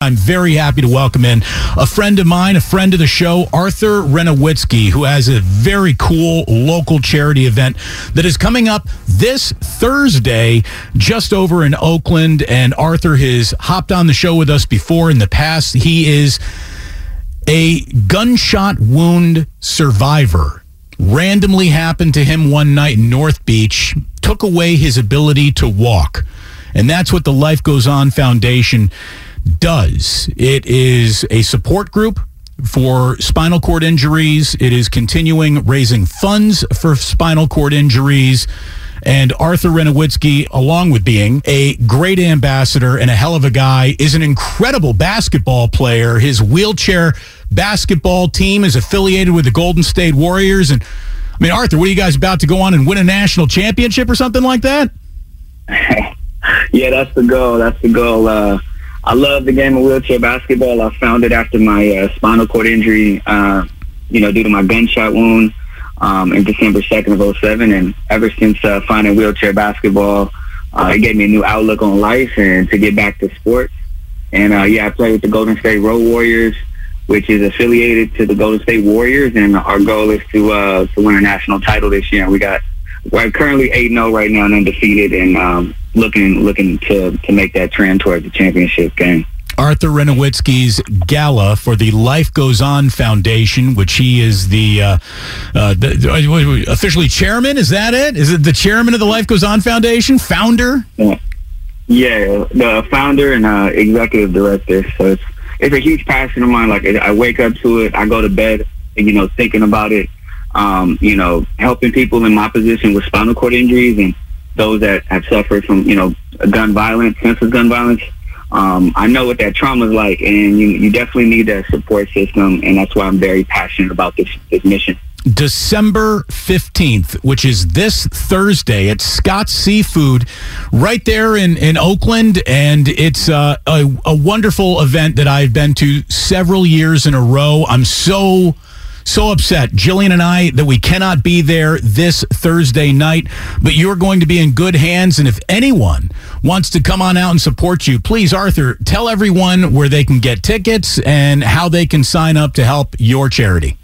I'm very happy to welcome in a friend of mine, a friend of the show, Arthur Renowitzky, who has a very cool local charity event that is coming up this Thursday just over in Oakland. And Arthur has hopped on the show with us before in the past. He is a gunshot wound survivor. Randomly happened to him one night in North Beach, took away his ability to walk. And that's what the Life Goes On Foundation does. It is a support group for spinal cord injuries. It is continuing raising funds for spinal cord injuries. And Arthur Renowitzky, along with being a great ambassador and a hell of a guy, is an incredible basketball player. His wheelchair basketball team is affiliated with the Golden State Warriors. And I mean, Arthur, what are you guys about to go on and win a national championship or something like that? yeah, that's the goal. That's the goal. Uh, I love the game of wheelchair basketball. I found it after my uh, spinal cord injury, uh, you know, due to my gunshot wound um, in December 2nd of 07. And ever since uh, finding wheelchair basketball, uh, it gave me a new outlook on life and to get back to sports. And uh, yeah, I play with the Golden State Road Warriors, which is affiliated to the Golden State Warriors. And our goal is to uh, to win a national title this year. And we got we're currently 8-0 right now and undefeated and um, looking looking to, to make that trend towards the championship game. Arthur Renowitzky's gala for the Life Goes On Foundation, which he is the, uh, uh, the, officially chairman. Is that it? Is it the chairman of the Life Goes On Foundation? Founder? Yeah, yeah the founder and uh, executive director. So it's it's a huge passion of mine. Like I wake up to it, I go to bed, and, you know, thinking about it. Um, you know, helping people in my position with spinal cord injuries and those that have suffered from, you know, gun violence, senseless gun violence. Um, I know what that trauma is like, and you, you definitely need a support system, and that's why I'm very passionate about this, this mission. December 15th, which is this Thursday at Scott's Seafood right there in, in Oakland. And it's uh, a, a wonderful event that I've been to several years in a row. I'm so so upset, Jillian and I, that we cannot be there this Thursday night, but you're going to be in good hands. And if anyone wants to come on out and support you, please, Arthur, tell everyone where they can get tickets and how they can sign up to help your charity.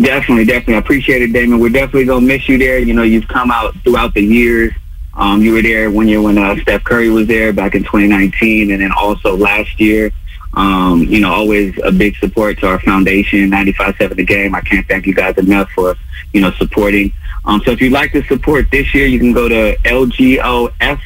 Definitely, definitely. I appreciate it, Damon. We're definitely going to miss you there. You know, you've come out throughout the years. Um, you were there one year when uh, Steph Curry was there back in 2019, and then also last year. Um, you know, always a big support to our foundation, 95.7 The Game. I can't thank you guys enough for, you know, supporting. Um, so if you'd like to support this year, you can go to LGOF,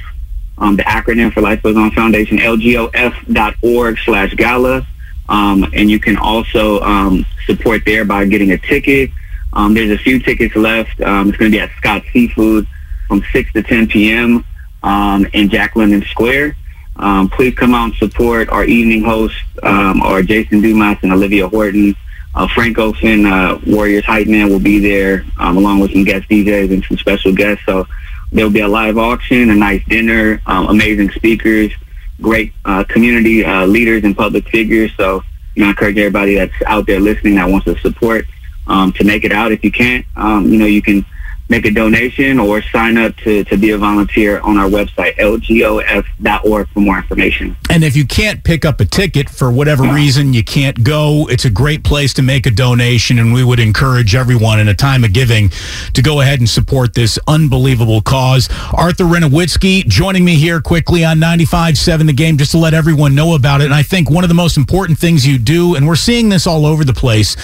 um, the acronym for Life Goes On Foundation, lgof.org slash gala. Um, and you can also um, support there by getting a ticket. Um, there's a few tickets left. Um, it's going to be at Scott Seafood from 6 to 10 p.m. Um, in Jack London Square. Um, please come out and support our evening hosts, um, are Jason Dumas and Olivia Horton. Uh, Franco Finn, uh, Warriors Hype Man, will be there um, along with some guest DJs and some special guests. So there'll be a live auction, a nice dinner, um, amazing speakers, great uh, community uh, leaders and public figures. So you know, I encourage everybody that's out there listening that wants to support um, to make it out. If you can't, um, you know, you can make a donation or sign up to, to be a volunteer on our website, lgof.org for more information. And if you can't pick up a ticket for whatever reason, you can't go, it's a great place to make a donation. And we would encourage everyone in a time of giving to go ahead and support this unbelievable cause. Arthur Renowitzky joining me here quickly on 95.7 The Game just to let everyone know about it. And I think one of the most important things you do, and we're seeing this all over the place,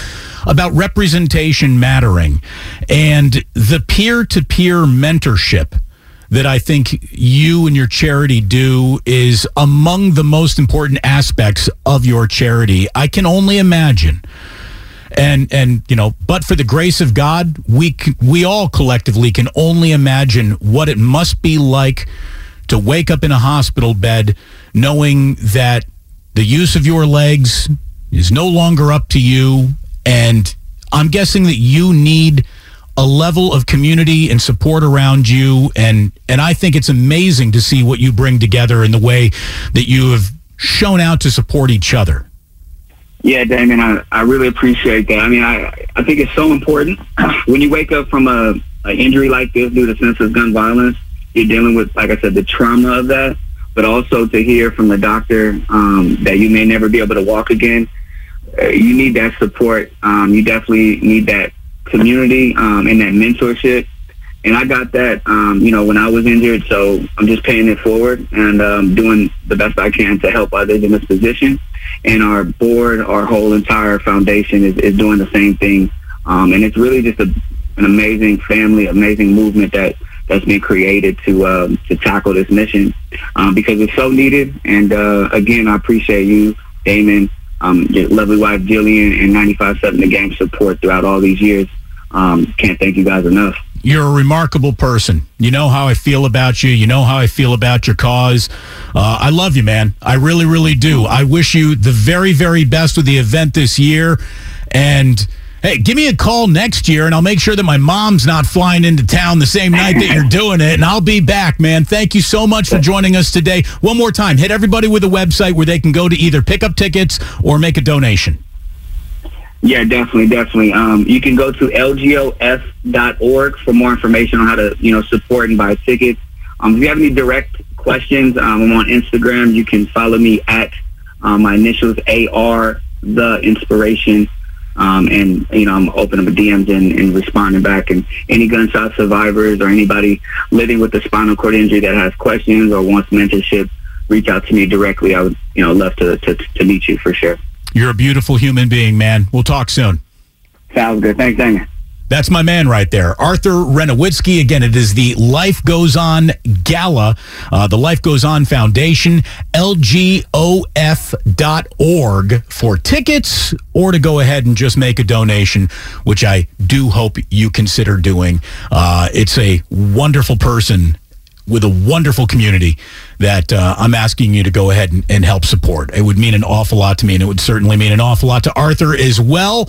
about representation mattering and the peer to peer mentorship that I think you and your charity do is among the most important aspects of your charity. I can only imagine. And and you know, but for the grace of God, we we all collectively can only imagine what it must be like to wake up in a hospital bed knowing that the use of your legs is no longer up to you. And I'm guessing that you need a level of community and support around you. And, and I think it's amazing to see what you bring together in the way that you have shown out to support each other. Yeah, Damon, I, I really appreciate that. I mean, I, I think it's so important when you wake up from a, a injury like this due to senseless gun violence, you're dealing with, like I said, the trauma of that, but also to hear from the doctor um, that you may never be able to walk again. Uh, you need that support. Um, you definitely need that community um, and that mentorship. And I got that, um, you know, when I was injured. So I'm just paying it forward and um, doing the best I can to help others in this position. And our board, our whole entire foundation is, is doing the same thing. Um, and it's really just a, an amazing family, amazing movement that that's been created to um, to tackle this mission um, because it's so needed. And uh, again, I appreciate you, Damon, um, lovely wife Jillian, and 95.7 The Game support throughout all these years. Um, can't thank you guys enough. You're a remarkable person. You know how I feel about you. You know how I feel about your cause. Uh, I love you, man. I really, really do. I wish you the very, very best with the event this year. And hey, give me a call next year, and I'll make sure that my mom's not flying into town the same night that you're doing it. And I'll be back, man. Thank you so much for joining us today. One more time, hit everybody with a website where they can go to either pick up tickets or make a donation. Yeah, definitely, definitely. Um, you can go to lgof.org for more information on how to, you know, support and buy tickets. Um, if you have any direct questions, um, I'm on Instagram. You can follow me at um, my initials AR the inspiration. Um, and you know, I'm opening up DMs and, and responding back. And any gunshot survivors or anybody living with a spinal cord injury that has questions or wants mentorship, reach out to me directly. I would, you know, love to, to, to meet you for sure. You're a beautiful human being, man. We'll talk soon. Sounds good. Thanks, Damon. That's my man right there, Arthur Renowitzky. Again, it is the Life Goes On Gala, uh, the Life Goes On Foundation, lgof.org for tickets or to go ahead and just make a donation, which I do hope you consider doing. Uh, it's a wonderful person with a wonderful community that uh, I'm asking you to go ahead and, and help support. It would mean an awful lot to me, and it would certainly mean an awful lot to Arthur as well.